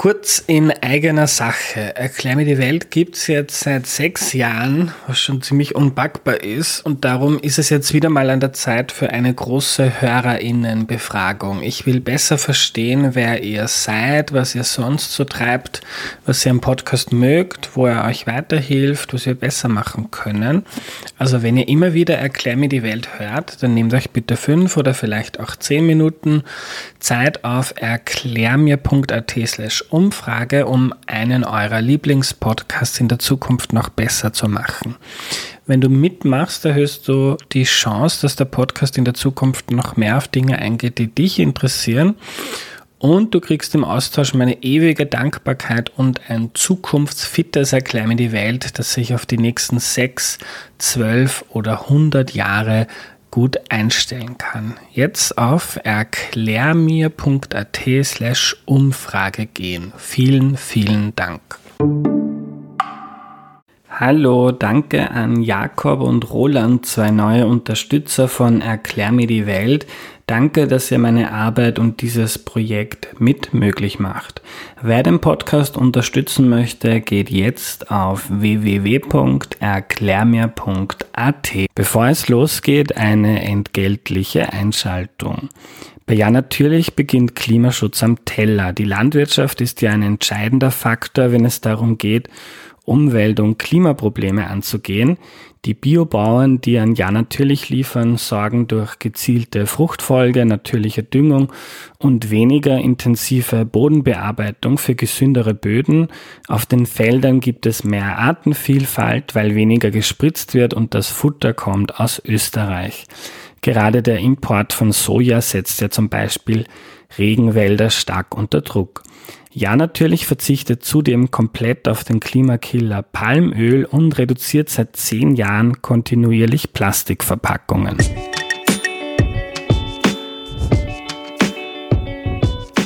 Kurz in eigener Sache. Erklär mir die Welt gibt's jetzt seit sechs Jahren, was schon ziemlich unpackbar ist. Und darum ist es jetzt wieder mal an der Zeit für eine große Hörerinnenbefragung. Ich will besser verstehen, wer ihr seid, was ihr sonst so treibt, was ihr am Podcast mögt, wo er euch weiterhilft, was wir besser machen können. Also wenn ihr immer wieder Erklär mir die Welt hört, dann nehmt euch bitte fünf oder vielleicht auch zehn Minuten Zeit auf erklärmir.at slash Umfrage, um einen eurer Lieblingspodcasts in der Zukunft noch besser zu machen. Wenn du mitmachst, erhöhst du die Chance, dass der Podcast in der Zukunft noch mehr auf Dinge eingeht, die dich interessieren. Und du kriegst im Austausch meine ewige Dankbarkeit und ein zukunftsfittes Erklär mir die Welt, das sich auf die nächsten sechs, zwölf oder hundert Jahre gut einstellen kann. Jetzt auf erklärmir.at slash Umfrage gehen. Vielen, vielen Dank. Hallo, danke an Jakob und Roland, zwei neue Unterstützer von Erklär mir die Welt. Danke, dass ihr meine Arbeit und dieses Projekt mit möglich macht. Wer den Podcast unterstützen möchte, geht jetzt auf www.erklärmir.at. Bevor es losgeht, eine entgeltliche Einschaltung. Ja, natürlich beginnt Klimaschutz am Teller. Die Landwirtschaft ist ja ein entscheidender Faktor, wenn es darum geht, Umwelt- und Klimaprobleme anzugehen. Die Biobauern, die an Ja natürlich liefern, sorgen durch gezielte Fruchtfolge, natürliche Düngung und weniger intensive Bodenbearbeitung für gesündere Böden. Auf den Feldern gibt es mehr Artenvielfalt, weil weniger gespritzt wird und das Futter kommt aus Österreich. Gerade der Import von Soja setzt ja zum Beispiel Regenwälder stark unter Druck. Ja, natürlich verzichtet zudem komplett auf den Klimakiller Palmöl und reduziert seit zehn Jahren kontinuierlich Plastikverpackungen.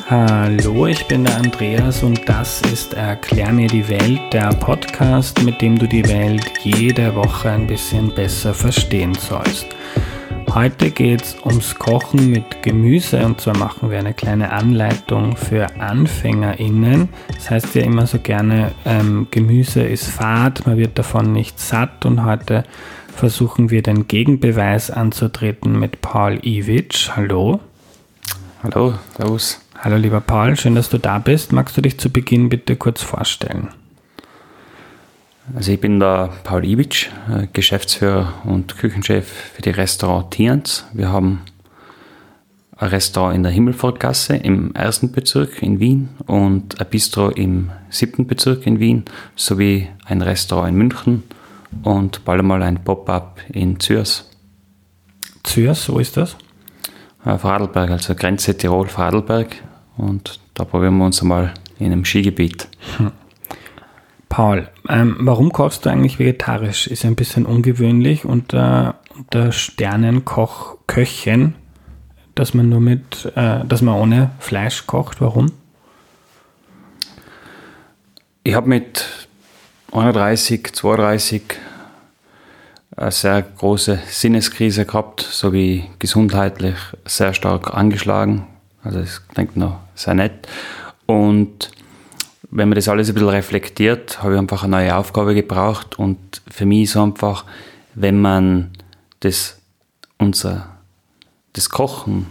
Hallo, ich bin der Andreas und das ist Erklär mir die Welt, der Podcast, mit dem du die Welt jede Woche ein bisschen besser verstehen sollst. Heute geht es ums Kochen mit Gemüse und zwar machen wir eine kleine Anleitung für AnfängerInnen. Das heißt ja immer so gerne, ähm, Gemüse ist fad, man wird davon nicht satt und heute versuchen wir den Gegenbeweis anzutreten mit Paul Iwitsch. Hallo. Hallo, servus. Hallo lieber Paul, schön, dass du da bist. Magst du dich zu Beginn bitte kurz vorstellen? Also ich bin der Paul Ibic, äh, Geschäftsführer und Küchenchef für die Restaurant Tians. Wir haben ein Restaurant in der Himmelfortgasse im ersten Bezirk in Wien und ein Bistro im siebten Bezirk in Wien sowie ein Restaurant in München und bald einmal ein Pop-up in Zürs. Zürs, wo ist das? Äh, Vorarlberg, also Grenze Tirol-Vorarlberg und da probieren wir uns einmal in einem Skigebiet. Hm. Paul, ähm, warum kochst du eigentlich vegetarisch? Ist ein bisschen ungewöhnlich unter, unter Sternenkoch, Köchen, dass man nur mit, äh, dass man ohne Fleisch kocht. Warum? Ich habe mit 31, 32 eine sehr große Sinneskrise gehabt, sowie gesundheitlich sehr stark angeschlagen. Also ich denke noch sehr nett. Und wenn man das alles ein bisschen reflektiert, habe ich einfach eine neue Aufgabe gebraucht und für mich ist einfach, wenn man das, unser, das Kochen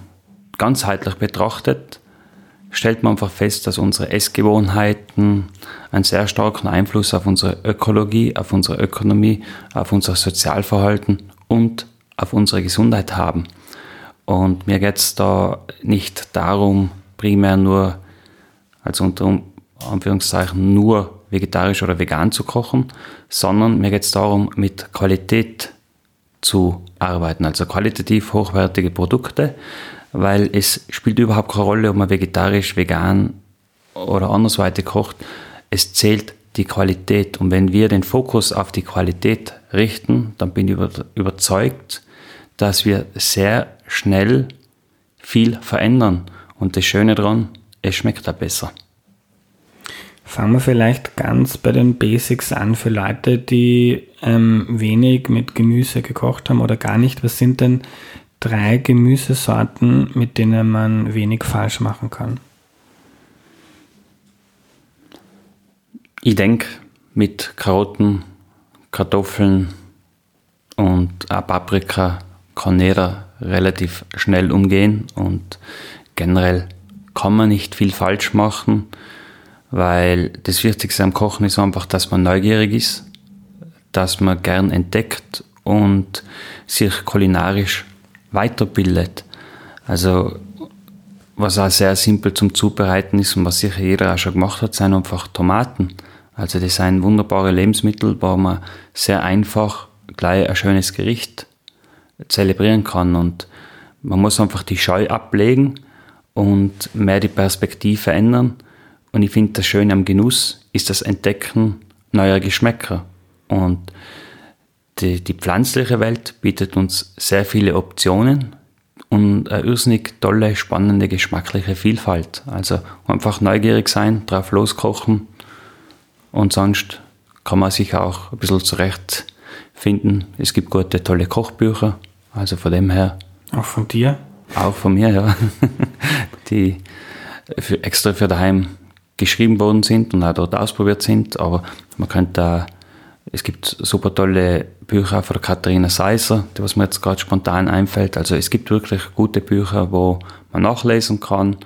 ganzheitlich betrachtet, stellt man einfach fest, dass unsere Essgewohnheiten einen sehr starken Einfluss auf unsere Ökologie, auf unsere Ökonomie, auf unser Sozialverhalten und auf unsere Gesundheit haben. Und mir geht es da nicht darum, primär nur als unter Anführungszeichen nur vegetarisch oder vegan zu kochen, sondern mir geht es darum, mit Qualität zu arbeiten, also qualitativ hochwertige Produkte, weil es spielt überhaupt keine Rolle, ob man vegetarisch, vegan oder andersweitig kocht. Es zählt die Qualität. Und wenn wir den Fokus auf die Qualität richten, dann bin ich überzeugt, dass wir sehr schnell viel verändern. Und das Schöne daran, es schmeckt auch besser. Fangen wir vielleicht ganz bei den Basics an für Leute, die ähm, wenig mit Gemüse gekocht haben oder gar nicht. Was sind denn drei Gemüsesorten, mit denen man wenig falsch machen kann? Ich denke, mit Karotten, Kartoffeln und auch Paprika kann jeder relativ schnell umgehen und generell kann man nicht viel falsch machen, weil das Wichtigste am Kochen ist einfach, dass man neugierig ist, dass man gern entdeckt und sich kulinarisch weiterbildet. Also was auch sehr simpel zum Zubereiten ist und was sicher jeder auch schon gemacht hat, sind einfach Tomaten. Also das sind wunderbare Lebensmittel, wo man sehr einfach gleich ein schönes Gericht zelebrieren kann. Und man muss einfach die Scheu ablegen und mehr die Perspektive ändern. Und ich finde, das Schöne am Genuss ist das Entdecken neuer Geschmäcker. Und die, die pflanzliche Welt bietet uns sehr viele Optionen und eine irrsinnig tolle, spannende, geschmackliche Vielfalt. Also einfach neugierig sein, drauf loskochen und sonst kann man sich auch ein bisschen zurechtfinden. Es gibt gute, tolle Kochbücher, also von dem her. Auch von dir? Auch von mir, ja. Die für, extra für daheim geschrieben worden sind und auch dort ausprobiert sind, aber man könnte da es gibt super tolle Bücher von Katharina Seiser, die was mir jetzt gerade spontan einfällt. Also es gibt wirklich gute Bücher, wo man nachlesen kann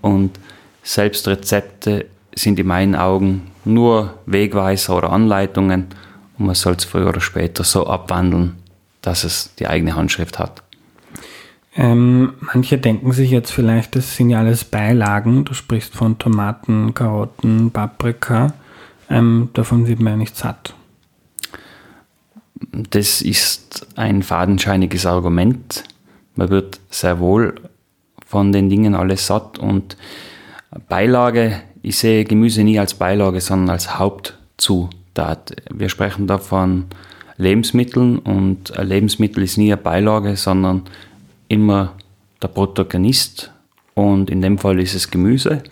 und selbst Rezepte sind in meinen Augen nur Wegweiser oder Anleitungen und man soll es früher oder später so abwandeln, dass es die eigene Handschrift hat. Ähm, manche denken sich jetzt vielleicht, das sind ja alles Beilagen. Du sprichst von Tomaten, Karotten, Paprika. Ähm, davon wird man ja nicht satt das ist ein fadenscheiniges Argument. Man wird sehr wohl von den Dingen alles satt und Beilage, ich sehe Gemüse nie als Beilage, sondern als Hauptzutat. Wir sprechen da von Lebensmitteln und ein Lebensmittel ist nie eine Beilage, sondern immer der Protagonist und in dem Fall ist es Gemüse.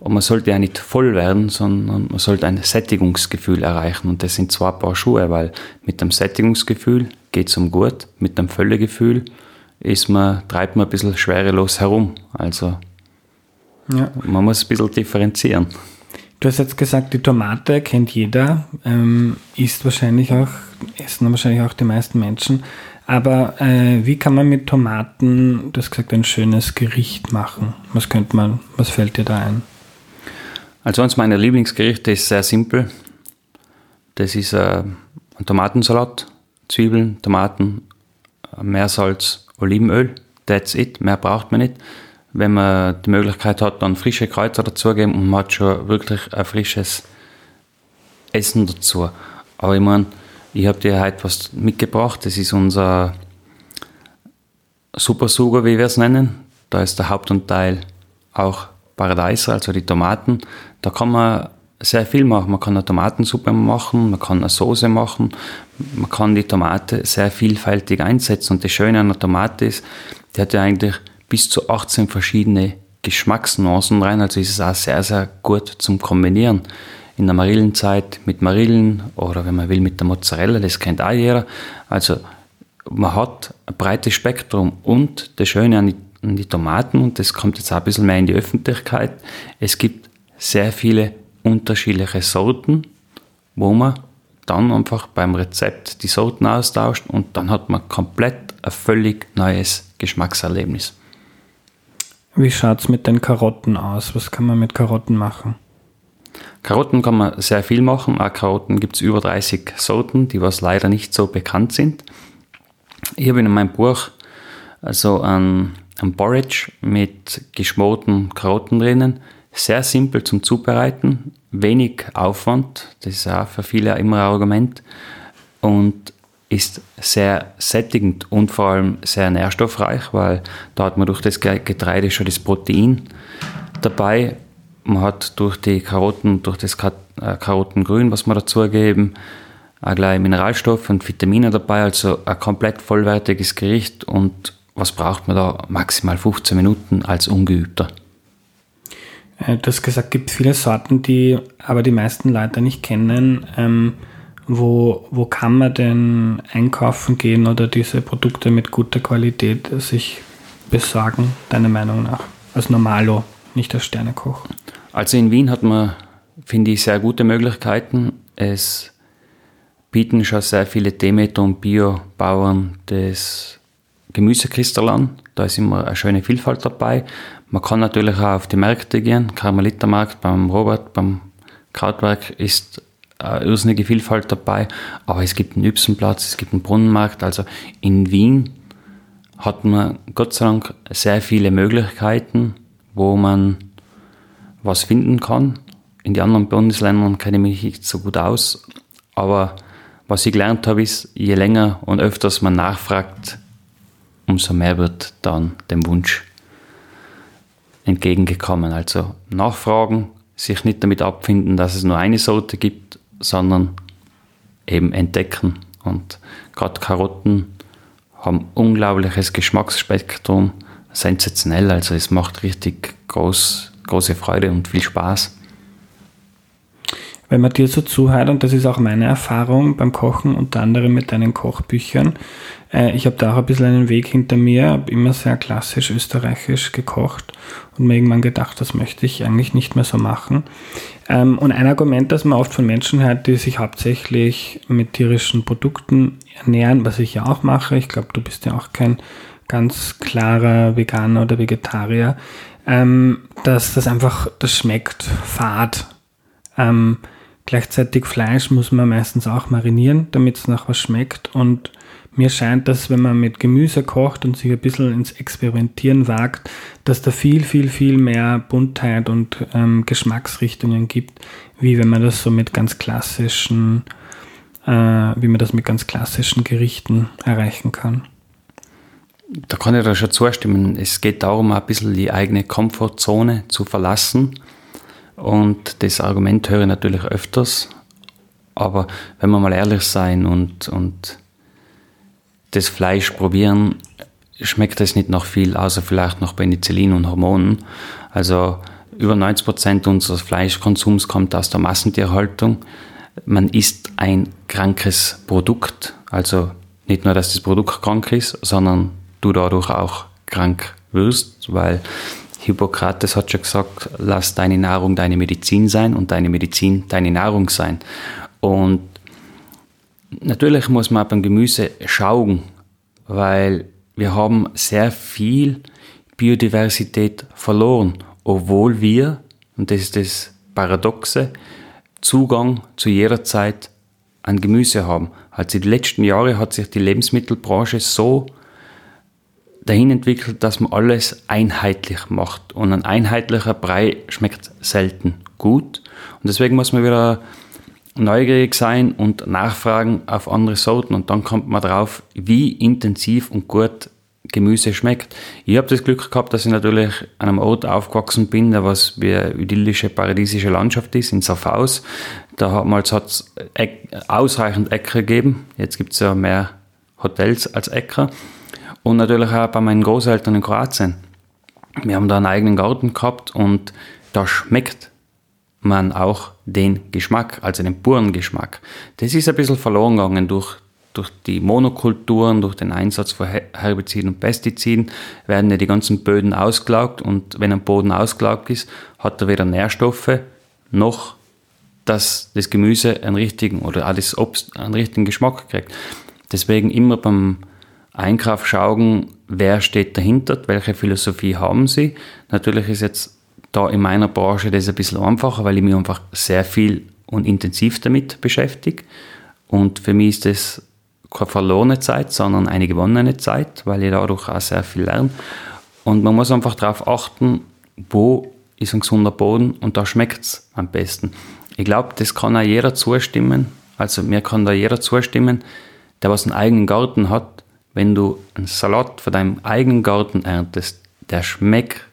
Und man sollte ja nicht voll werden, sondern man sollte ein Sättigungsgefühl erreichen. Und das sind zwei Paar Schuhe, weil mit dem Sättigungsgefühl geht es um gut, mit dem Völlegefühl ist man, treibt man ein bisschen schwerelos herum. Also ja. man muss ein bisschen differenzieren. Du hast jetzt gesagt, die Tomate kennt jeder, ähm, isst wahrscheinlich auch, essen wahrscheinlich auch die meisten Menschen. Aber äh, wie kann man mit Tomaten, du hast gesagt, ein schönes Gericht machen? Was könnte man, was fällt dir da ein? Also eines meiner Lieblingsgerichte ist sehr simpel. Das ist äh, ein Tomatensalat, Zwiebeln, Tomaten, Meersalz, Olivenöl. That's it. Mehr braucht man nicht. Wenn man die Möglichkeit hat, dann frische Kräuter dazugeben und man hat schon wirklich ein frisches Essen dazu. Aber ich meine, ich habe dir heute was mitgebracht. Das ist unser Supersuger, wie wir es nennen. Da ist der Hauptanteil auch Paradeiser, also die Tomaten. Da kann man sehr viel machen. Man kann eine Tomatensuppe machen, man kann eine Soße machen, man kann die Tomate sehr vielfältig einsetzen. Und das Schöne an der Tomate ist, die hat ja eigentlich bis zu 18 verschiedene Geschmacksnuancen rein, also ist es auch sehr, sehr gut zum Kombinieren. In der Marillenzeit mit Marillen oder wenn man will mit der Mozzarella, das kennt auch jeder. Also man hat ein breites Spektrum und das Schöne an die, an die Tomaten, und das kommt jetzt auch ein bisschen mehr in die Öffentlichkeit, es gibt sehr viele unterschiedliche Sorten, wo man dann einfach beim Rezept die Sorten austauscht und dann hat man komplett ein völlig neues Geschmackserlebnis. Wie schaut es mit den Karotten aus? Was kann man mit Karotten machen? Karotten kann man sehr viel machen. Auch Karotten gibt es über 30 Sorten, die was leider nicht so bekannt sind. Ich habe in meinem Buch also ein, ein Porridge mit geschmorten Karotten drinnen sehr simpel zum Zubereiten, wenig Aufwand, das ist auch für viele immer ein Argument, und ist sehr sättigend und vor allem sehr nährstoffreich, weil da hat man durch das Getreide schon das Protein dabei. Man hat durch die Karotten, durch das äh, Karottengrün, was wir dazugeben, auch gleich Mineralstoffe und Vitamine dabei, also ein komplett vollwertiges Gericht und was braucht man da? Maximal 15 Minuten als Ungeübter. Äh, du hast gesagt, es gibt viele Sorten, die aber die meisten Leute nicht kennen. Ähm, wo, wo kann man denn einkaufen gehen oder diese Produkte mit guter Qualität sich besorgen, deiner Meinung nach? Als Normalo, nicht als Sternekoch. Also in Wien hat man finde ich sehr gute Möglichkeiten. Es bieten schon sehr viele Demeter- und Biobauern das Gemüsekristal an. Da ist immer eine schöne Vielfalt dabei. Man kann natürlich auch auf die Märkte gehen. Karmelitermarkt beim Robert, beim Krautwerk ist eine irrsinnige Vielfalt dabei. Aber es gibt einen Ypsenplatz, es gibt einen Brunnenmarkt. Also in Wien hat man Gott sei Dank sehr viele Möglichkeiten, wo man was finden kann. In den anderen Bundesländern kenne ich mich nicht so gut aus, aber was ich gelernt habe, ist, je länger und öfters man nachfragt, umso mehr wird dann dem Wunsch entgegengekommen. Also nachfragen, sich nicht damit abfinden, dass es nur eine Sorte gibt, sondern eben entdecken. Und gerade Karotten haben unglaubliches Geschmacksspektrum, sensationell. Also es macht richtig groß, große Freude und viel Spaß. Wenn man dir so zuhört, und das ist auch meine Erfahrung beim Kochen, unter anderem mit deinen Kochbüchern, äh, ich habe da auch ein bisschen einen Weg hinter mir, habe immer sehr klassisch österreichisch gekocht und mir irgendwann gedacht, das möchte ich eigentlich nicht mehr so machen. Ähm, und ein Argument, das man oft von Menschen hört, die sich hauptsächlich mit tierischen Produkten ernähren, was ich ja auch mache, ich glaube, du bist ja auch kein ganz klarer Veganer oder Vegetarier, ähm, dass das einfach, das schmeckt fad. Ähm, gleichzeitig Fleisch muss man meistens auch marinieren, damit es nach was schmeckt und mir scheint, dass wenn man mit Gemüse kocht und sich ein bisschen ins Experimentieren wagt, dass da viel, viel, viel mehr Buntheit und ähm, Geschmacksrichtungen gibt, wie wenn man das so mit ganz klassischen, äh, wie man das mit ganz klassischen Gerichten erreichen kann. Da kann ich da schon zustimmen. Es geht darum, ein bisschen die eigene Komfortzone zu verlassen. Und das Argument höre ich natürlich öfters. Aber wenn wir mal ehrlich sein und, und das Fleisch probieren, schmeckt es nicht noch viel, außer vielleicht noch Penicillin und Hormonen. Also über 90 Prozent unseres Fleischkonsums kommt aus der Massentierhaltung. Man isst ein krankes Produkt, also nicht nur, dass das Produkt krank ist, sondern du dadurch auch krank wirst, weil Hippokrates hat schon gesagt, lass deine Nahrung deine Medizin sein und deine Medizin deine Nahrung sein. Und Natürlich muss man beim Gemüse schauen, weil wir haben sehr viel Biodiversität verloren, obwohl wir, und das ist das Paradoxe, Zugang zu jeder Zeit an Gemüse haben. Also den letzten Jahren hat sich die Lebensmittelbranche so dahin entwickelt, dass man alles einheitlich macht. Und ein einheitlicher Brei schmeckt selten gut. Und deswegen muss man wieder neugierig sein und nachfragen auf andere Sorten und dann kommt man drauf, wie intensiv und gut Gemüse schmeckt. Ich habe das Glück gehabt, dass ich natürlich an einem Ort aufgewachsen bin, der was wie eine idyllische, paradiesische Landschaft ist, in Safhaus. Damals hat es ausreichend Äcker gegeben. Jetzt gibt es ja mehr Hotels als Äcker. Und natürlich auch bei meinen Großeltern in Kroatien. Wir haben da einen eigenen Garten gehabt und da schmeckt man auch den Geschmack, also den puren Geschmack. Das ist ein bisschen verloren gegangen durch, durch die Monokulturen, durch den Einsatz von Herbiziden und Pestiziden, werden ja die ganzen Böden ausgelaugt und wenn ein Boden ausgelaugt ist, hat er weder Nährstoffe noch dass das Gemüse einen richtigen oder das Obst einen richtigen Geschmack kriegt. Deswegen immer beim Einkauf schauen, wer steht dahinter, welche Philosophie haben sie. Natürlich ist jetzt da in meiner Branche das ein bisschen einfacher, weil ich mich einfach sehr viel und intensiv damit beschäftige. Und für mich ist das keine verlorene Zeit, sondern eine gewonnene Zeit, weil ich dadurch auch sehr viel lerne. Und man muss einfach darauf achten, wo ist ein gesunder Boden und da schmeckt es am besten. Ich glaube, das kann auch jeder zustimmen. Also mir kann da jeder zustimmen, der was einen eigenen Garten hat. Wenn du einen Salat von deinem eigenen Garten erntest, der schmeckt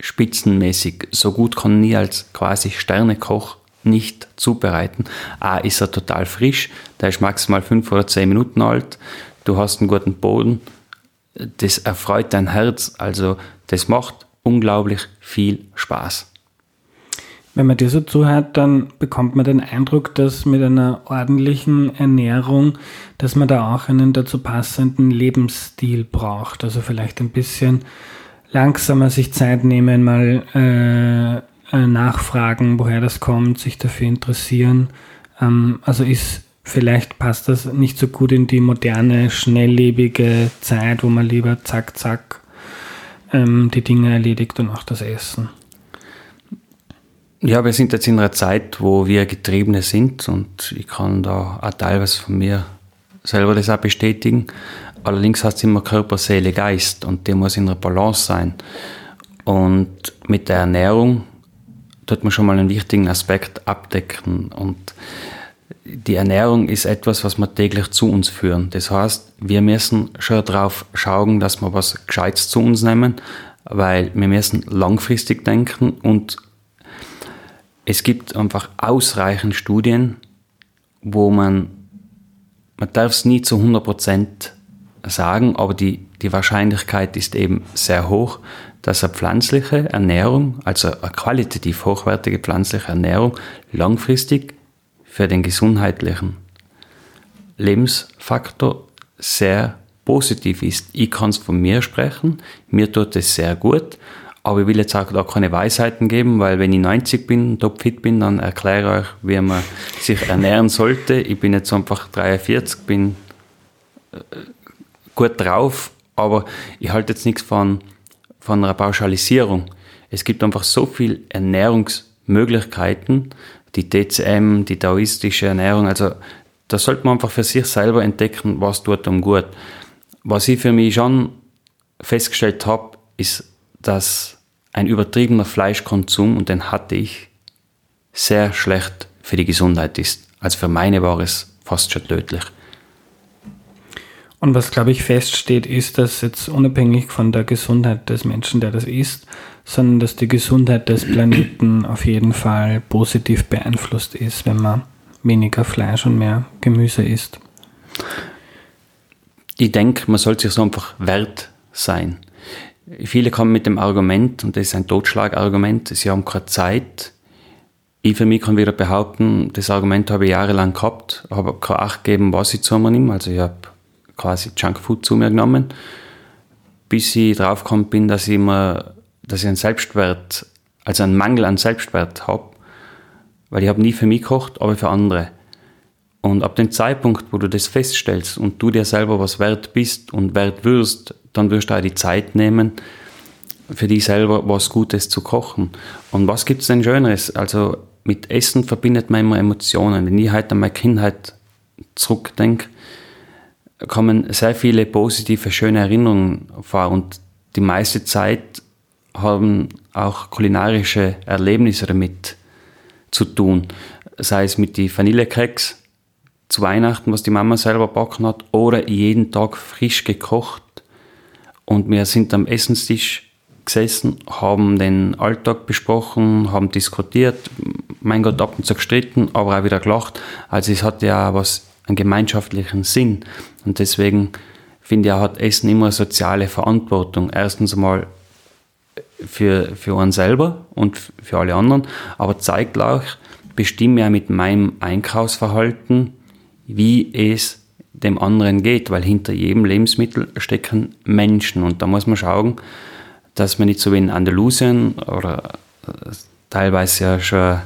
spitzenmäßig. So gut kann nie als quasi Sternekoch nicht zubereiten. A ist er total frisch, der ist maximal fünf oder zehn Minuten alt, du hast einen guten Boden, das erfreut dein Herz, also das macht unglaublich viel Spaß. Wenn man dir so zuhört, dann bekommt man den Eindruck, dass mit einer ordentlichen Ernährung, dass man da auch einen dazu passenden Lebensstil braucht. Also vielleicht ein bisschen langsamer sich Zeit nehmen, mal äh, nachfragen, woher das kommt, sich dafür interessieren. Ähm, also ist vielleicht passt das nicht so gut in die moderne, schnelllebige Zeit, wo man lieber zack, zack ähm, die Dinge erledigt und auch das Essen. Ja, wir sind jetzt in einer Zeit, wo wir Getriebene sind und ich kann da auch teilweise von mir selber das auch bestätigen. Allerdings heißt es immer Körper, Seele, Geist und der muss in einer Balance sein. Und mit der Ernährung tut man schon mal einen wichtigen Aspekt abdecken und die Ernährung ist etwas, was wir täglich zu uns führen. Das heißt, wir müssen schon darauf schauen, dass wir was Gescheites zu uns nehmen, weil wir müssen langfristig denken und es gibt einfach ausreichend Studien, wo man, man darf es nie zu 100% sagen, aber die, die Wahrscheinlichkeit ist eben sehr hoch, dass eine pflanzliche Ernährung, also eine qualitativ hochwertige pflanzliche Ernährung, langfristig für den gesundheitlichen Lebensfaktor sehr positiv ist. Ich kann es von mir sprechen, mir tut es sehr gut, aber ich will jetzt auch da keine Weisheiten geben, weil wenn ich 90 bin, topfit bin, dann erkläre ich euch, wie man sich ernähren sollte. Ich bin jetzt einfach 43, bin äh, gut drauf, aber ich halte jetzt nichts von, von einer Pauschalisierung. Es gibt einfach so viele Ernährungsmöglichkeiten, die TCM, die taoistische Ernährung. Also da sollte man einfach für sich selber entdecken, was tut einem gut. Was ich für mich schon festgestellt habe, ist, dass ein übertriebener Fleischkonsum, und den hatte ich, sehr schlecht für die Gesundheit ist. Also für meine war es fast schon tödlich. Und was, glaube ich, feststeht, ist, dass jetzt unabhängig von der Gesundheit des Menschen, der das isst, sondern dass die Gesundheit des Planeten auf jeden Fall positiv beeinflusst ist, wenn man weniger Fleisch und mehr Gemüse isst. Ich denke, man sollte sich so einfach wert sein. Viele kommen mit dem Argument, und das ist ein Totschlagargument, sie haben keine Zeit. Ich für mich kann wieder behaupten, das Argument habe ich jahrelang gehabt, habe keine Acht gegeben, was ich zu mir nehme. Also ich habe quasi Junkfood zu mir genommen, bis ich draufgekommen bin, dass ich mir dass ich einen Selbstwert, also einen Mangel an Selbstwert habe, weil ich habe nie für mich gekocht, aber für andere. Und ab dem Zeitpunkt, wo du das feststellst und du dir selber was wert bist und wert wirst, dann wirst du auch die Zeit nehmen, für dich selber was Gutes zu kochen. Und was gibt es denn Schöneres? Also mit Essen verbindet man immer Emotionen. Wenn ich heute an meine Kindheit zurückdenke, kommen sehr viele positive, schöne Erinnerungen vor und die meiste Zeit haben auch kulinarische Erlebnisse damit zu tun. Sei es mit die Vanillekeks zu Weihnachten, was die Mama selber backen hat, oder jeden Tag frisch gekocht. Und wir sind am Essenstisch gesessen, haben den Alltag besprochen, haben diskutiert, mein Gott, ab und zu gestritten, aber auch wieder gelacht. Also es hat ja was, einen gemeinschaftlichen Sinn. Und deswegen finde ich, hat Essen immer eine soziale Verantwortung. Erstens einmal für, für uns selber und für alle anderen, aber zeitgleich bestimme ja mit meinem Einkaufsverhalten, wie es dem anderen geht, weil hinter jedem Lebensmittel stecken Menschen und da muss man schauen, dass man nicht so wie in Andalusien oder äh, teilweise ja schon,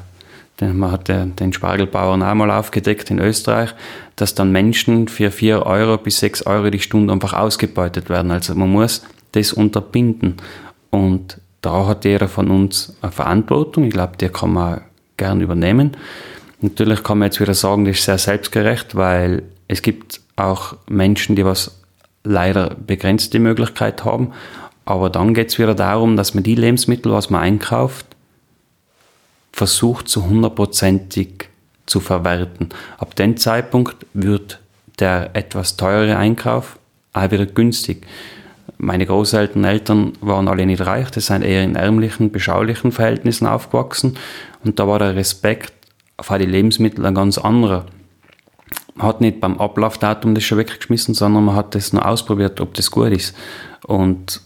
man hat den Spargelbauern auch mal aufgedeckt in Österreich, dass dann Menschen für 4 Euro bis 6 Euro die Stunde einfach ausgebeutet werden. Also man muss das unterbinden. Und da hat jeder von uns eine Verantwortung. Ich glaube, die kann man gern übernehmen. Natürlich kann man jetzt wieder sagen, das ist sehr selbstgerecht, weil es gibt auch Menschen, die was leider begrenzte Möglichkeit haben. Aber dann geht es wieder darum, dass man die Lebensmittel, was man einkauft, versucht zu hundertprozentig zu verwerten. Ab dem Zeitpunkt wird der etwas teure Einkauf auch wieder günstig. Meine Großeltern, Eltern waren alle nicht reich, das sind eher in ärmlichen, beschaulichen Verhältnissen aufgewachsen und da war der Respekt auf die Lebensmittel ein ganz anderer. Man hat nicht beim Ablaufdatum das schon weggeschmissen, sondern man hat das nur ausprobiert, ob das gut ist. Und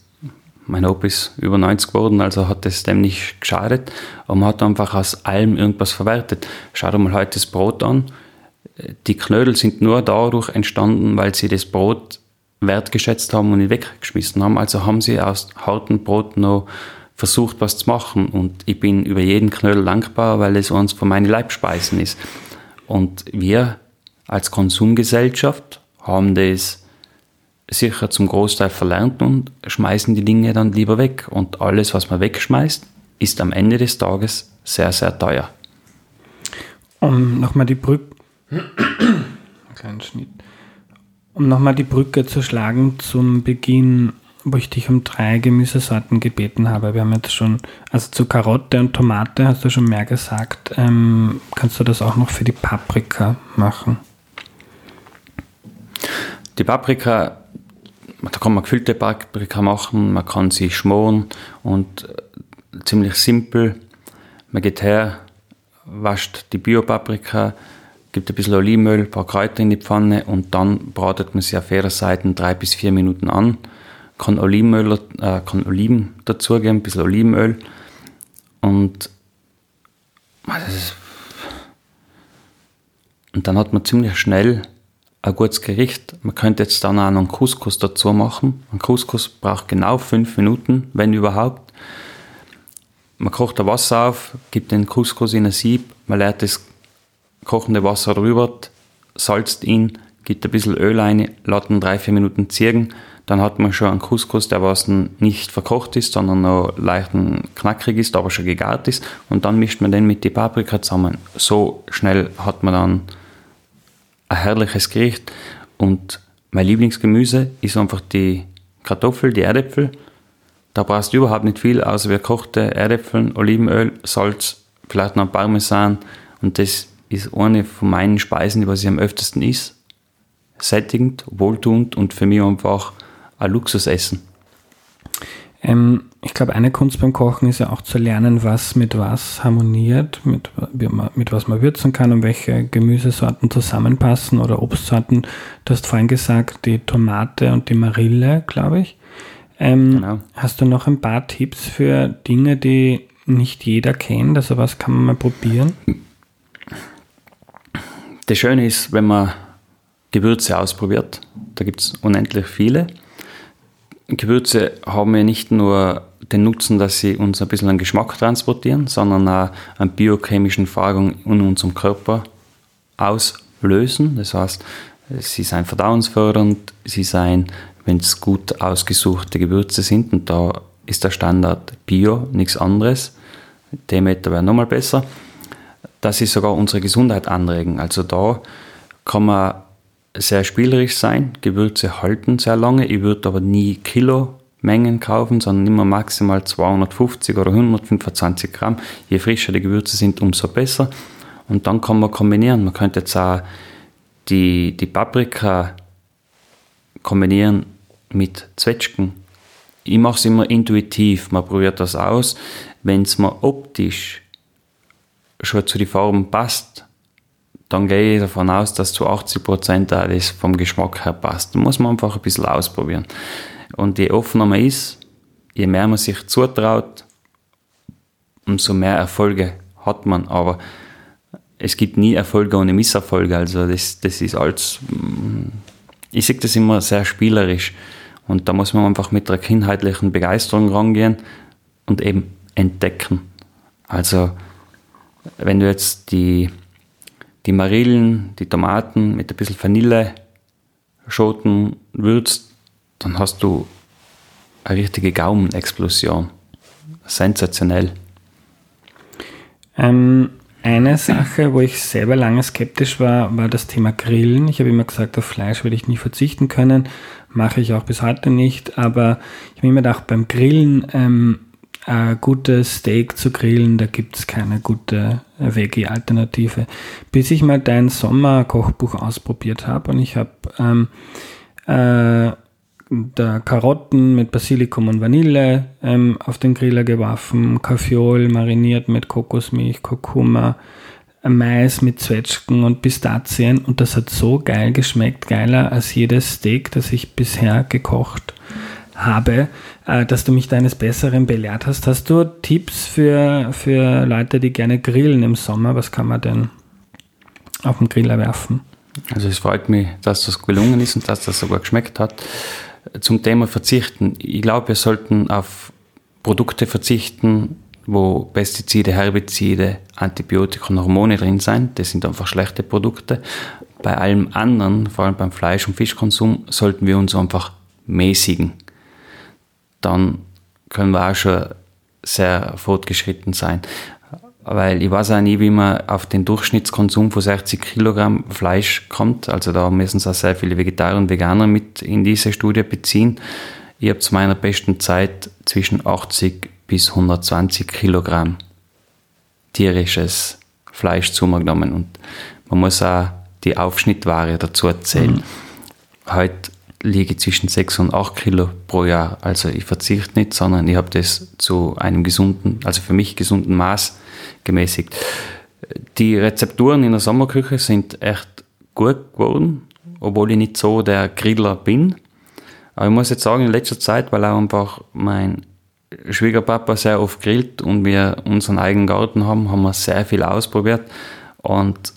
mein Opa ist über 90 geworden, also hat das dem nicht geschadet. Aber man hat einfach aus allem irgendwas verwertet. Schau dir mal heute das Brot an. Die Knödel sind nur dadurch entstanden, weil sie das Brot wertgeschätzt haben und nicht weggeschmissen haben. Also haben sie aus hartem Brot noch versucht, was zu machen. Und ich bin über jeden Knödel dankbar, weil es uns von meinen Leibspeisen ist. Und wir als Konsumgesellschaft haben das sicher zum Großteil verlernt und schmeißen die Dinge dann lieber weg. Und alles, was man wegschmeißt, ist am Ende des Tages sehr, sehr teuer. Um nochmal die Brücke. Schnitt. Um nochmal die Brücke zu schlagen zum Beginn wo ich dich um drei Gemüsesorten gebeten habe. Wir haben jetzt schon, also zu Karotte und Tomate hast du schon mehr gesagt. Ähm, kannst du das auch noch für die Paprika machen? Die Paprika, da kann man gefüllte Paprika machen, man kann sie schmoren und äh, ziemlich simpel. Man geht her, wascht die Bio-Paprika, gibt ein bisschen Olivenöl, ein paar Kräuter in die Pfanne und dann bratet man sie auf jeder Seite drei bis vier Minuten an kann Olivenöl, äh, kann Oliven dazugeben, ein bisschen Olivenöl. Und, und dann hat man ziemlich schnell ein gutes Gericht. Man könnte jetzt dann auch noch einen Couscous dazu machen. Ein Couscous braucht genau fünf Minuten, wenn überhaupt. Man kocht das Wasser auf, gibt den Couscous in ein Sieb, man leert das kochende Wasser drüber, salzt ihn, gibt ein bisschen Öl rein, lässt ihn drei, vier Minuten ziehen dann hat man schon einen Couscous, der was nicht verkocht ist, sondern noch leicht knackig ist, aber schon gegart ist. Und dann mischt man den mit die Paprika zusammen. So schnell hat man dann ein herrliches Gericht. Und mein Lieblingsgemüse ist einfach die Kartoffel, die Erdäpfel. Da brauchst du überhaupt nicht viel, außer wir kochte Erdäpfel, Olivenöl, Salz, vielleicht noch Parmesan. Und das ist eine von meinen Speisen, die was ich am öftesten isst. Sättigend, wohltuend und für mich einfach ein Luxusessen. Ähm, ich glaube, eine Kunst beim Kochen ist ja auch zu lernen, was mit was harmoniert, mit, mit was man würzen kann und welche Gemüsesorten zusammenpassen oder Obstsorten. Du hast vorhin gesagt, die Tomate und die Marille, glaube ich. Ähm, genau. Hast du noch ein paar Tipps für Dinge, die nicht jeder kennt? Also was kann man mal probieren? Das Schöne ist, wenn man Gewürze ausprobiert, da gibt es unendlich viele. Gewürze haben ja nicht nur den Nutzen, dass sie uns ein bisschen einen Geschmack transportieren, sondern auch eine biochemischen Fragung in unserem Körper auslösen. Das heißt, sie sind verdauungsfördernd, sie sind, wenn es gut ausgesuchte Gewürze sind, und da ist der Standard Bio, nichts anderes. Demeter wäre nochmal besser. Dass sie sogar unsere Gesundheit anregen. Also da kann man sehr spielerisch sein. Gewürze halten sehr lange. Ich würde aber nie Kilomengen kaufen, sondern immer maximal 250 oder 125 Gramm. Je frischer die Gewürze sind, umso besser. Und dann kann man kombinieren. Man könnte jetzt auch die, die Paprika kombinieren mit Zwetschgen. Ich mache es immer intuitiv. Man probiert das aus. Wenn es mir optisch schon zu den Farben passt, dann gehe ich davon aus, dass zu 80 Prozent das vom Geschmack her passt. Da muss man einfach ein bisschen ausprobieren. Und je offener man ist, je mehr man sich zutraut, umso mehr Erfolge hat man. Aber es gibt nie Erfolge ohne Misserfolge. Also das, das ist alles, mm, ich sehe das immer sehr spielerisch. Und da muss man einfach mit der kindheitlichen Begeisterung rangehen und eben entdecken. Also wenn du jetzt die die Marillen, die Tomaten mit ein bisschen Vanille, Schoten würzt, dann hast du eine richtige Gaumenexplosion. Sensationell. Ähm, eine Sache, wo ich selber lange skeptisch war, war das Thema Grillen. Ich habe immer gesagt, auf Fleisch würde ich nie verzichten können. Mache ich auch bis heute nicht. Aber ich habe immer gedacht, beim Grillen ähm, ein gutes Steak zu grillen, da gibt es keine gute Veggie-Alternative. Bis ich mal dein Sommerkochbuch ausprobiert habe und ich habe ähm, äh, da Karotten mit Basilikum und Vanille ähm, auf den Griller geworfen, Kaffeeol mariniert mit Kokosmilch, Kurkuma, Mais mit Zwetschgen und Pistazien und das hat so geil geschmeckt, geiler als jedes Steak, das ich bisher gekocht habe, äh, dass du mich deines Besseren belehrt hast. Hast du Tipps für, für Leute, die gerne grillen im Sommer? Was kann man denn auf den Griller werfen? Also es freut mich, dass das gelungen ist und dass das sogar geschmeckt hat. Zum Thema Verzichten. Ich glaube, wir sollten auf Produkte verzichten, wo Pestizide, Herbizide, Antibiotika und Hormone drin sind. Das sind einfach schlechte Produkte. Bei allem anderen, vor allem beim Fleisch- und Fischkonsum, sollten wir uns einfach mäßigen. Dann können wir auch schon sehr fortgeschritten sein. Weil ich weiß auch nie, wie man auf den Durchschnittskonsum von 60 Kilogramm Fleisch kommt. Also da müssen sich auch sehr viele Vegetarier und Veganer mit in diese Studie beziehen. Ich habe zu meiner besten Zeit zwischen 80 bis 120 Kilogramm tierisches Fleisch zu mir genommen. Und man muss auch die Aufschnittware dazu erzählen. Mhm. Heute liege zwischen 6 und 8 Kilo pro Jahr. Also ich verzichte nicht, sondern ich habe das zu einem gesunden, also für mich gesunden Maß gemäßigt. Die Rezepturen in der Sommerküche sind echt gut geworden, obwohl ich nicht so der Griller bin. Aber ich muss jetzt sagen, in letzter Zeit, weil auch einfach mein Schwiegerpapa sehr oft grillt und wir unseren eigenen Garten haben, haben wir sehr viel ausprobiert. Und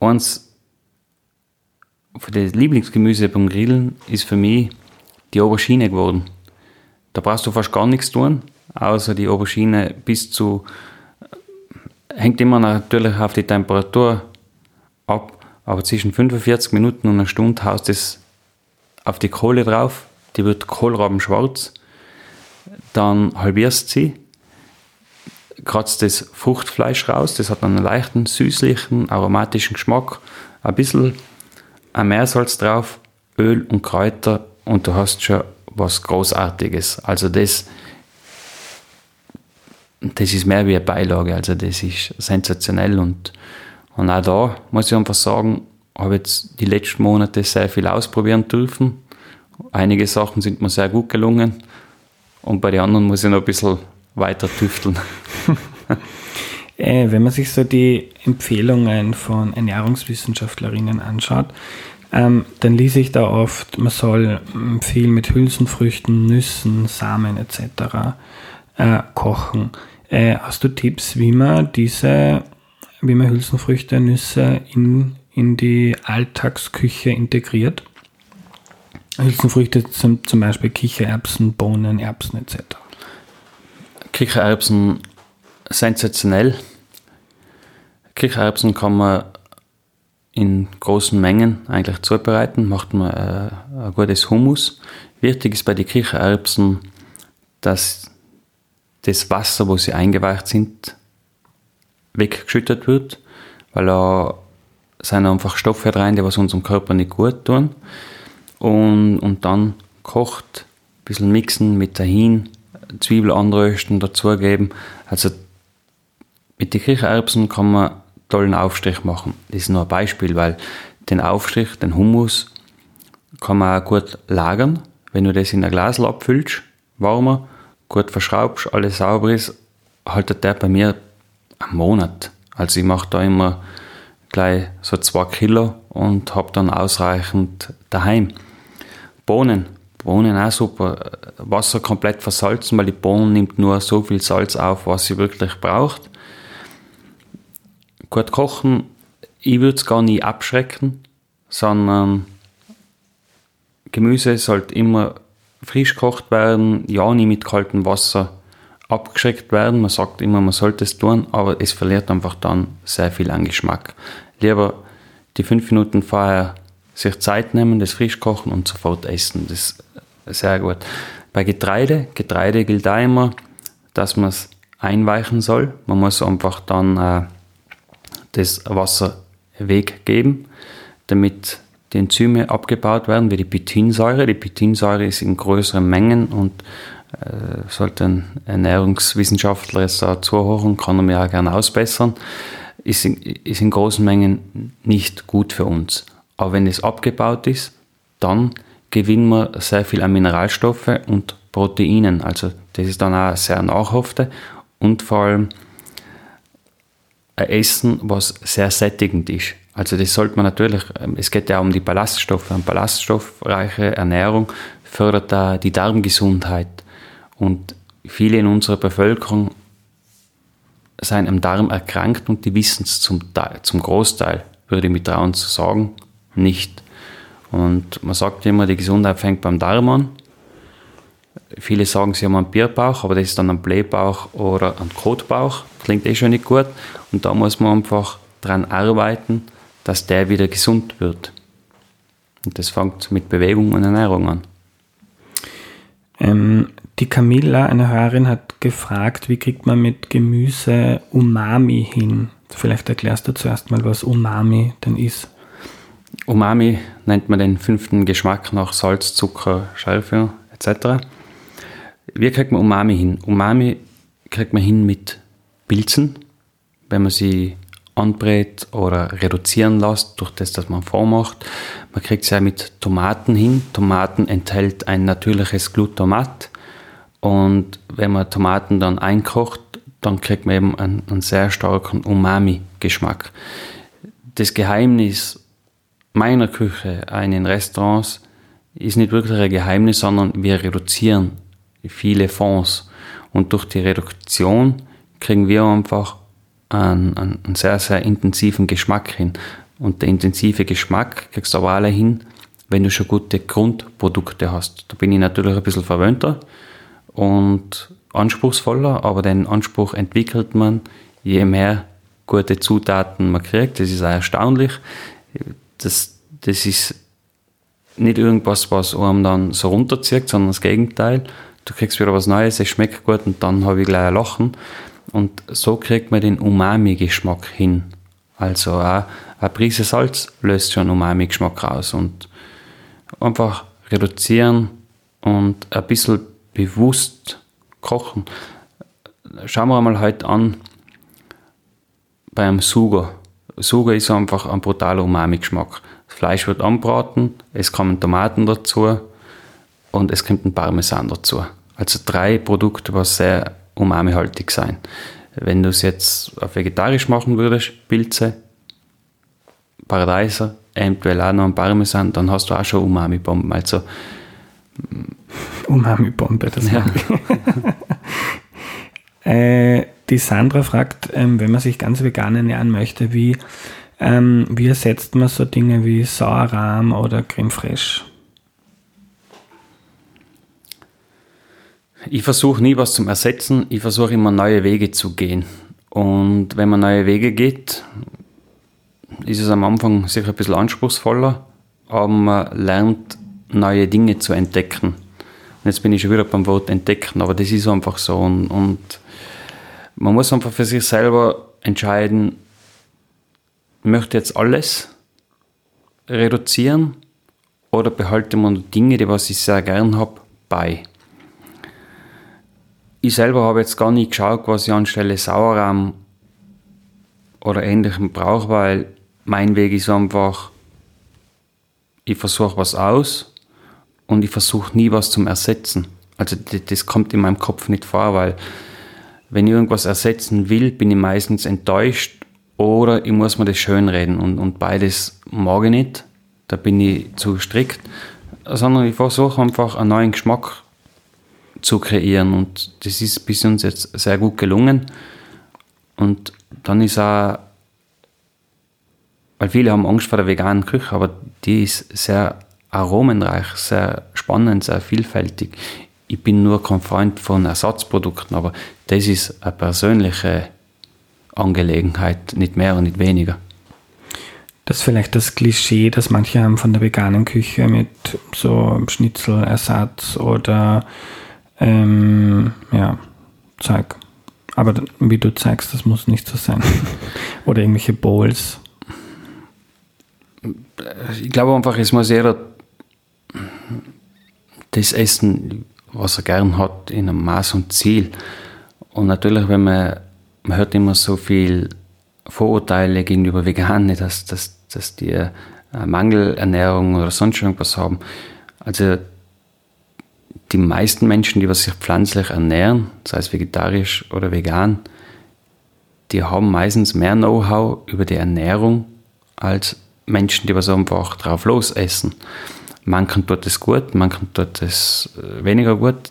eins den Lieblingsgemüse beim Grillen ist für mich die Aubergine geworden. Da brauchst du fast gar nichts tun, außer die Aubergine bis zu, hängt immer natürlich auf die Temperatur ab, aber zwischen 45 Minuten und einer Stunde haust es auf die Kohle drauf, die wird kohlrabenschwarz, dann halbierst sie, kratzt das Fruchtfleisch raus, das hat einen leichten, süßlichen, aromatischen Geschmack, ein bisschen ein Meersalz drauf, Öl und Kräuter und du hast schon was Großartiges. Also das, das ist mehr wie eine Beilage, also das ist sensationell und, und auch da muss ich einfach sagen, habe jetzt die letzten Monate sehr viel ausprobieren dürfen Einige Sachen sind mir sehr gut gelungen und bei den anderen muss ich noch ein bisschen weiter tüfteln. äh, wenn man sich so die Empfehlungen von Ernährungswissenschaftlerinnen anschaut, ähm, dann lese ich da oft, man soll ähm, viel mit Hülsenfrüchten, Nüssen, Samen etc. Äh, kochen. Äh, hast du Tipps, wie man diese, wie man Hülsenfrüchte, Nüsse in, in die Alltagsküche integriert? Hülsenfrüchte sind zum Beispiel Kichererbsen, Bohnen, Erbsen etc. Kichererbsen sensationell. Kichererbsen kann man in großen Mengen eigentlich zubereiten, macht man äh, ein gutes Hummus. Wichtig ist bei den Kichererbsen, dass das Wasser, wo sie eingeweicht sind, weggeschüttet wird, weil da sind einfach Stoffe rein, die was unserem Körper nicht gut tun und, und dann kocht, ein bisschen mixen mit dahin, Zwiebel anrösten, dazugeben. Also mit den Kichererbsen kann man tollen Aufstrich machen. Das ist nur ein Beispiel, weil den Aufstrich, den Hummus, kann man auch gut lagern. Wenn du das in ein Glas abfüllst, warmer, gut verschraubst, alles sauber ist, haltet der bei mir einen Monat. Also ich mache da immer gleich so zwei Kilo und habe dann ausreichend daheim. Bohnen. Bohnen auch super. Wasser komplett versalzen, weil die Bohnen nimmt nur so viel Salz auf, was sie wirklich braucht. Gut kochen, ich würde es gar nie abschrecken, sondern Gemüse sollte immer frisch gekocht werden, ja nie mit kaltem Wasser abgeschreckt werden. Man sagt immer, man sollte es tun, aber es verliert einfach dann sehr viel an Geschmack. Lieber die fünf Minuten vorher sich Zeit nehmen, das frisch kochen und sofort essen. Das ist sehr gut. Bei Getreide, Getreide gilt auch immer, dass man es einweichen soll. Man muss einfach dann äh, das Wasser weggeben, damit die Enzyme abgebaut werden, wie die Pitinsäure. Die Pitinsäure ist in größeren Mengen und äh, sollte ein Ernährungswissenschaftler es da zuhören, kann er mir auch gerne ausbessern, ist in, ist in großen Mengen nicht gut für uns. Aber wenn es abgebaut ist, dann gewinnen wir sehr viel an Mineralstoffe und Proteinen. Also das ist dann auch sehr nachhafte und vor allem ein Essen, was sehr sättigend ist. Also das sollte man natürlich, ähm, es geht ja um die Ballaststoffe. Eine ballaststoffreiche Ernährung fördert da die Darmgesundheit. Und viele in unserer Bevölkerung sind am Darm erkrankt und die wissen es zum, zum Großteil, würde ich mit trauen zu sagen, nicht. Und man sagt immer, die Gesundheit fängt beim Darm an. Viele sagen, sie haben einen Bierbauch, aber das ist dann ein Blähbauch oder ein Kotbauch. Klingt eh schon nicht gut. Und da muss man einfach dran arbeiten, dass der wieder gesund wird. Und das fängt mit Bewegung und Ernährung an. Ähm, die Camilla, eine Hörerin, hat gefragt, wie kriegt man mit Gemüse Umami hin? Vielleicht erklärst du zuerst mal, was Umami denn ist. Umami nennt man den fünften Geschmack nach Salz, Zucker, Schärfe etc. Wie kriegt man Umami hin? Umami kriegt man hin mit Pilzen, wenn man sie anbrät oder reduzieren lässt, durch das, dass man vormacht. Man kriegt es ja mit Tomaten hin. Tomaten enthält ein natürliches Glutamat. Und wenn man Tomaten dann einkocht, dann kriegt man eben einen, einen sehr starken Umami-Geschmack. Das Geheimnis meiner Küche in den Restaurants ist nicht wirklich ein Geheimnis, sondern wir reduzieren viele Fonds. Und durch die Reduktion kriegen wir einfach einen, einen, sehr, sehr intensiven Geschmack hin. Und der intensive Geschmack kriegst du aber alle hin, wenn du schon gute Grundprodukte hast. Da bin ich natürlich ein bisschen verwöhnter und anspruchsvoller, aber den Anspruch entwickelt man, je mehr gute Zutaten man kriegt. Das ist auch erstaunlich. Das, das ist nicht irgendwas, was einem dann so runterzieht, sondern das Gegenteil. Du kriegst wieder was Neues, es schmeckt gut und dann habe ich gleich ein Lachen. Und so kriegt man den Umami-Geschmack hin. Also eine Prise Salz löst schon Umami-Geschmack raus. Und einfach reduzieren und ein bisschen bewusst kochen. Schauen wir mal heute an beim Sugo. Sugo ist einfach ein brutaler Umami-Geschmack. Das Fleisch wird anbraten, es kommen Tomaten dazu und es kommt ein Parmesan dazu. Also drei Produkte, was sehr umami-haltig sein. Wenn du es jetzt auf vegetarisch machen würdest, Pilze, Paradeiser, eventuell auch noch ein Parmesan, dann hast du auch schon Umami-Bomben. Also, Umami-Bombe, das ja. äh, Die Sandra fragt, ähm, wenn man sich ganz vegan ernähren möchte, wie, ähm, wie ersetzt man so Dinge wie Sauerrahm oder Creme Fraiche? Ich versuche nie was zum Ersetzen, ich versuche immer neue Wege zu gehen. Und wenn man neue Wege geht, ist es am Anfang sicher ein bisschen anspruchsvoller, aber man lernt neue Dinge zu entdecken. Und jetzt bin ich schon wieder beim Wort entdecken, aber das ist einfach so. Und, und man muss einfach für sich selber entscheiden, möchte jetzt alles reduzieren oder behalte man Dinge, die was ich sehr gern habe, bei ich selber habe jetzt gar nicht geschaut, was ich anstelle Sauerrahm oder ähnlichem brauche, weil mein Weg ist einfach, ich versuche was aus und ich versuche nie was zum Ersetzen. Also das kommt in meinem Kopf nicht vor, weil wenn ich irgendwas ersetzen will, bin ich meistens enttäuscht oder ich muss mir das schönreden und, und beides mag ich nicht. Da bin ich zu strikt, sondern ich versuche einfach einen neuen Geschmack zu kreieren. Und das ist bis uns jetzt sehr gut gelungen. Und dann ist auch, weil viele haben Angst vor der veganen Küche, aber die ist sehr aromenreich, sehr spannend, sehr vielfältig. Ich bin nur kein Freund von Ersatzprodukten, aber das ist eine persönliche Angelegenheit, nicht mehr und nicht weniger. Das ist vielleicht das Klischee, das manche haben von der veganen Küche mit so Schnitzelersatz oder ähm, ja, zeig. Aber wie du zeigst, das muss nicht so sein. Oder irgendwelche Bowls. Ich glaube einfach, es muss jeder das essen, was er gern hat, in einem Maß und Ziel. Und natürlich, wenn man, man hört immer so viel Vorurteile gegenüber Veganen, dass, dass, dass die Mangelernährung oder sonst irgendwas haben. Also die meisten Menschen, die sich pflanzlich ernähren, sei es vegetarisch oder vegan, die haben meistens mehr Know-how über die Ernährung als Menschen, die was einfach drauf los essen. Manchen tut es gut, manchen tut es äh, weniger gut.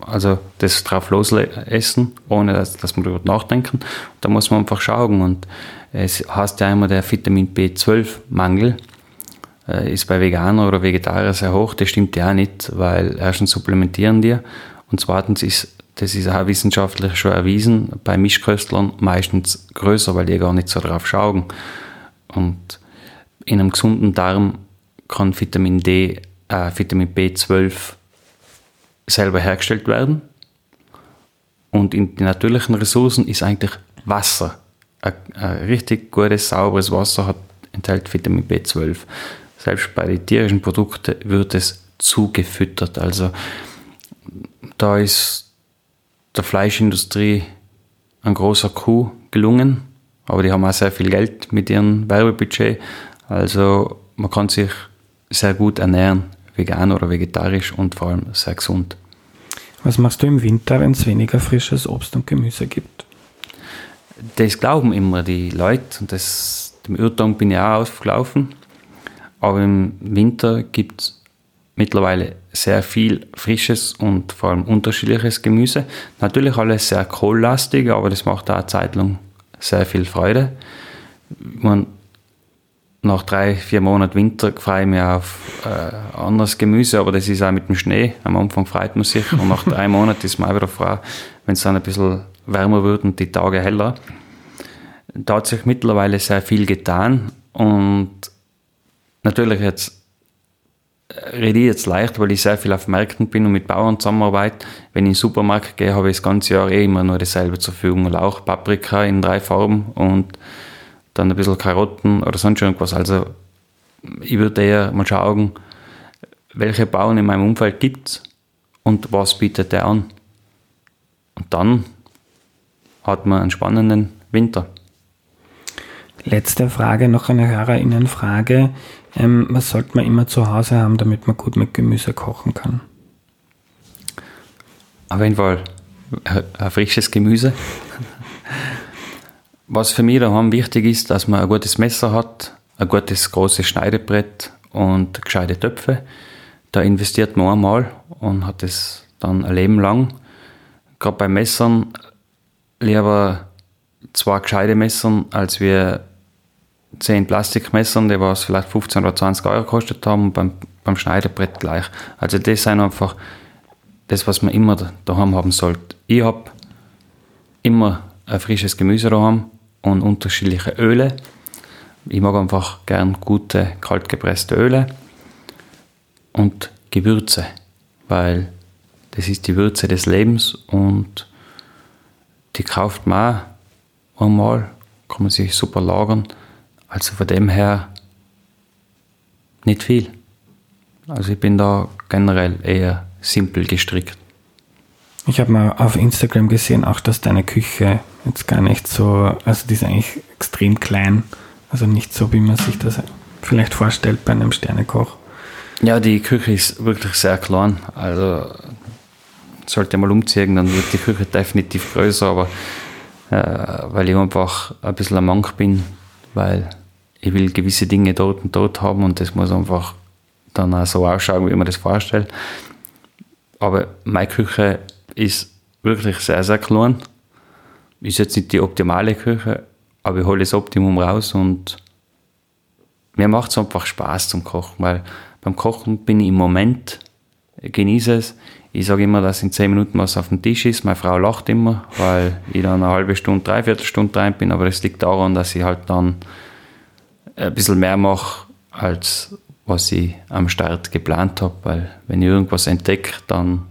also das drauf los essen, ohne dass, dass man darüber nachdenken. Da muss man einfach schauen. Und es heißt ja immer der Vitamin B12-Mangel. Äh, ist bei Veganer oder Vegetarier sehr hoch. Das stimmt ja auch nicht, weil erstens supplementieren die und zweitens ist, das ist auch wissenschaftlich schon erwiesen, bei Mischköstlern meistens größer, weil die gar nicht so drauf schauen. Und in einem gesunden Darm kann Vitamin D, äh, Vitamin B12 selber hergestellt werden. Und in den natürlichen Ressourcen ist eigentlich Wasser. Ein, ein richtig gutes, sauberes Wasser hat, enthält Vitamin B12. Selbst bei den tierischen Produkten wird es zugefüttert. Also da ist der Fleischindustrie ein großer Coup gelungen, aber die haben auch sehr viel Geld mit ihrem Werbebudget. Also man kann sich sehr gut ernähren, vegan oder vegetarisch und vor allem sehr gesund. Was machst du im Winter, wenn es weniger frisches Obst und Gemüse gibt? Das glauben immer die Leute und das, dem Irrtum bin ich auch aufgelaufen. Aber im Winter gibt es mittlerweile sehr viel frisches und vor allem unterschiedliches Gemüse. Natürlich alles sehr kohllastig, aber das macht auch eine Zeit lang sehr viel Freude. Man, nach drei, vier Monaten Winter freue ich mich auf äh, anderes Gemüse, aber das ist auch mit dem Schnee. Am Anfang freut man sich und nach drei Monaten ist man auch wieder froh, wenn es dann ein bisschen wärmer wird und die Tage heller. Da hat sich mittlerweile sehr viel getan und natürlich jetzt äh, rede ich jetzt leicht, weil ich sehr viel auf Märkten bin und mit Bauern zusammenarbeite. Wenn ich in den Supermarkt gehe, habe ich das ganze Jahr eh immer nur dasselbe zur Verfügung. Lauch, Paprika in drei Farben und dann ein bisschen Karotten oder sonst irgendwas. Also ich würde eher mal schauen, welche Bauern in meinem Umfeld gibt es und was bietet der an. Und dann hat man einen spannenden Winter. Letzte Frage, noch eine Hörerinnenfrage. Ähm, was sollte man immer zu Hause haben, damit man gut mit Gemüse kochen kann? Auf jeden Fall ein frisches Gemüse. Was für mich daheim wichtig ist, dass man ein gutes Messer hat, ein gutes großes Schneidebrett und gescheite Töpfe. Da investiert man einmal und hat es dann ein Leben lang. Gerade bei Messern lieber zwei gescheite Messern, als wir zehn Plastikmessern, die was vielleicht 15 oder 20 Euro gekostet haben, beim, beim Schneiderbrett gleich. Also das sind einfach das, was man immer daheim haben sollte. Ich habe immer ein frisches Gemüse daheim und unterschiedliche Öle. Ich mag einfach gern gute, kaltgepresste Öle und Gewürze, weil das ist die Würze des Lebens und die kauft man auch einmal, kann man sich super lagern also von dem her nicht viel. Also ich bin da generell eher simpel gestrickt. Ich habe mal auf Instagram gesehen, auch dass deine Küche jetzt gar nicht so, also die ist eigentlich extrem klein, also nicht so, wie man sich das vielleicht vorstellt bei einem Sternekoch. Ja, die Küche ist wirklich sehr klein. Also sollte mal umziehen, dann wird die Küche definitiv größer, aber äh, weil ich einfach ein bisschen am Mank bin, weil ich will gewisse Dinge dort und dort haben und das muss einfach dann auch so ausschauen, wie man das vorstellt. Aber meine Küche ist wirklich sehr, sehr klein. Ist jetzt nicht die optimale Küche, aber ich hole das Optimum raus und mir macht es einfach Spaß zum Kochen, weil beim Kochen bin ich im Moment, genieße es. Ich sage immer, dass in 10 Minuten was auf dem Tisch ist. Meine Frau lacht immer, weil ich dann eine halbe Stunde, dreiviertel Stunde rein bin, aber das liegt daran, dass ich halt dann ein bisschen mehr mache, als was ich am Start geplant habe. Weil wenn ich irgendwas entdecke, dann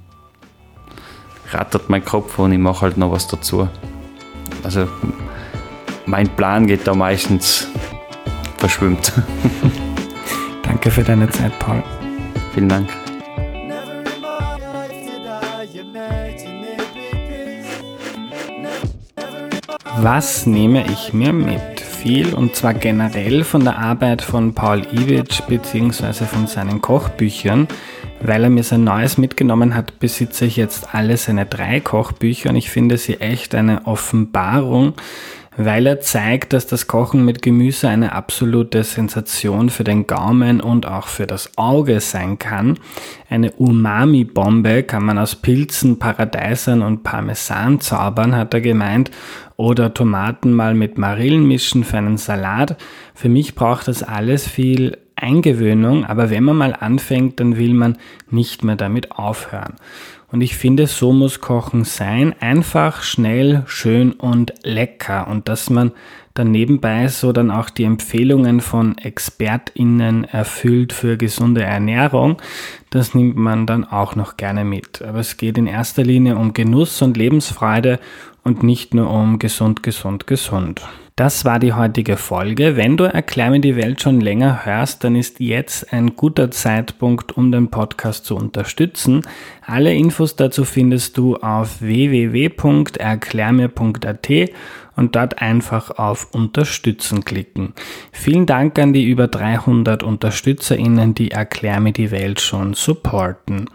rattert mein Kopf und ich mache halt noch was dazu. Also mein Plan geht da meistens verschwimmt. Danke für deine Zeit, Paul. Vielen Dank. Was nehme ich mir mit? Viel und zwar generell von der Arbeit von Paul Iwitsch bzw. von seinen Kochbüchern. Weil er mir sein neues mitgenommen hat, besitze ich jetzt alle seine drei Kochbücher und ich finde sie echt eine Offenbarung, weil er zeigt, dass das Kochen mit Gemüse eine absolute Sensation für den Gaumen und auch für das Auge sein kann. Eine Umami-Bombe kann man aus Pilzen, Paradeisern und Parmesan zaubern, hat er gemeint, oder Tomaten mal mit Marillen mischen für einen Salat. Für mich braucht das alles viel Eingewöhnung, aber wenn man mal anfängt, dann will man nicht mehr damit aufhören. Und ich finde, so muss Kochen sein. Einfach, schnell, schön und lecker. Und dass man dann nebenbei so dann auch die Empfehlungen von ExpertInnen erfüllt für gesunde Ernährung, das nimmt man dann auch noch gerne mit. Aber es geht in erster Linie um Genuss und Lebensfreude und nicht nur um gesund, gesund, gesund. Das war die heutige Folge. Wenn du Erklär mir die Welt schon länger hörst, dann ist jetzt ein guter Zeitpunkt, um den Podcast zu unterstützen. Alle Infos dazu findest du auf www.erklärmir.at und dort einfach auf Unterstützen klicken. Vielen Dank an die über 300 UnterstützerInnen, die Erklär mir die Welt schon supporten.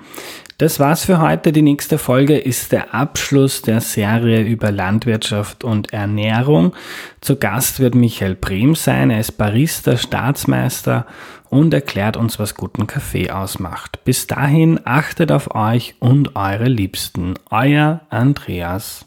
Das war's für heute. Die nächste Folge ist der Abschluss der Serie über Landwirtschaft und Ernährung. Zu Gast wird Michael Brehm sein. Er ist Barista, Staatsmeister und erklärt uns, was guten Kaffee ausmacht. Bis dahin achtet auf euch und eure Liebsten. Euer Andreas.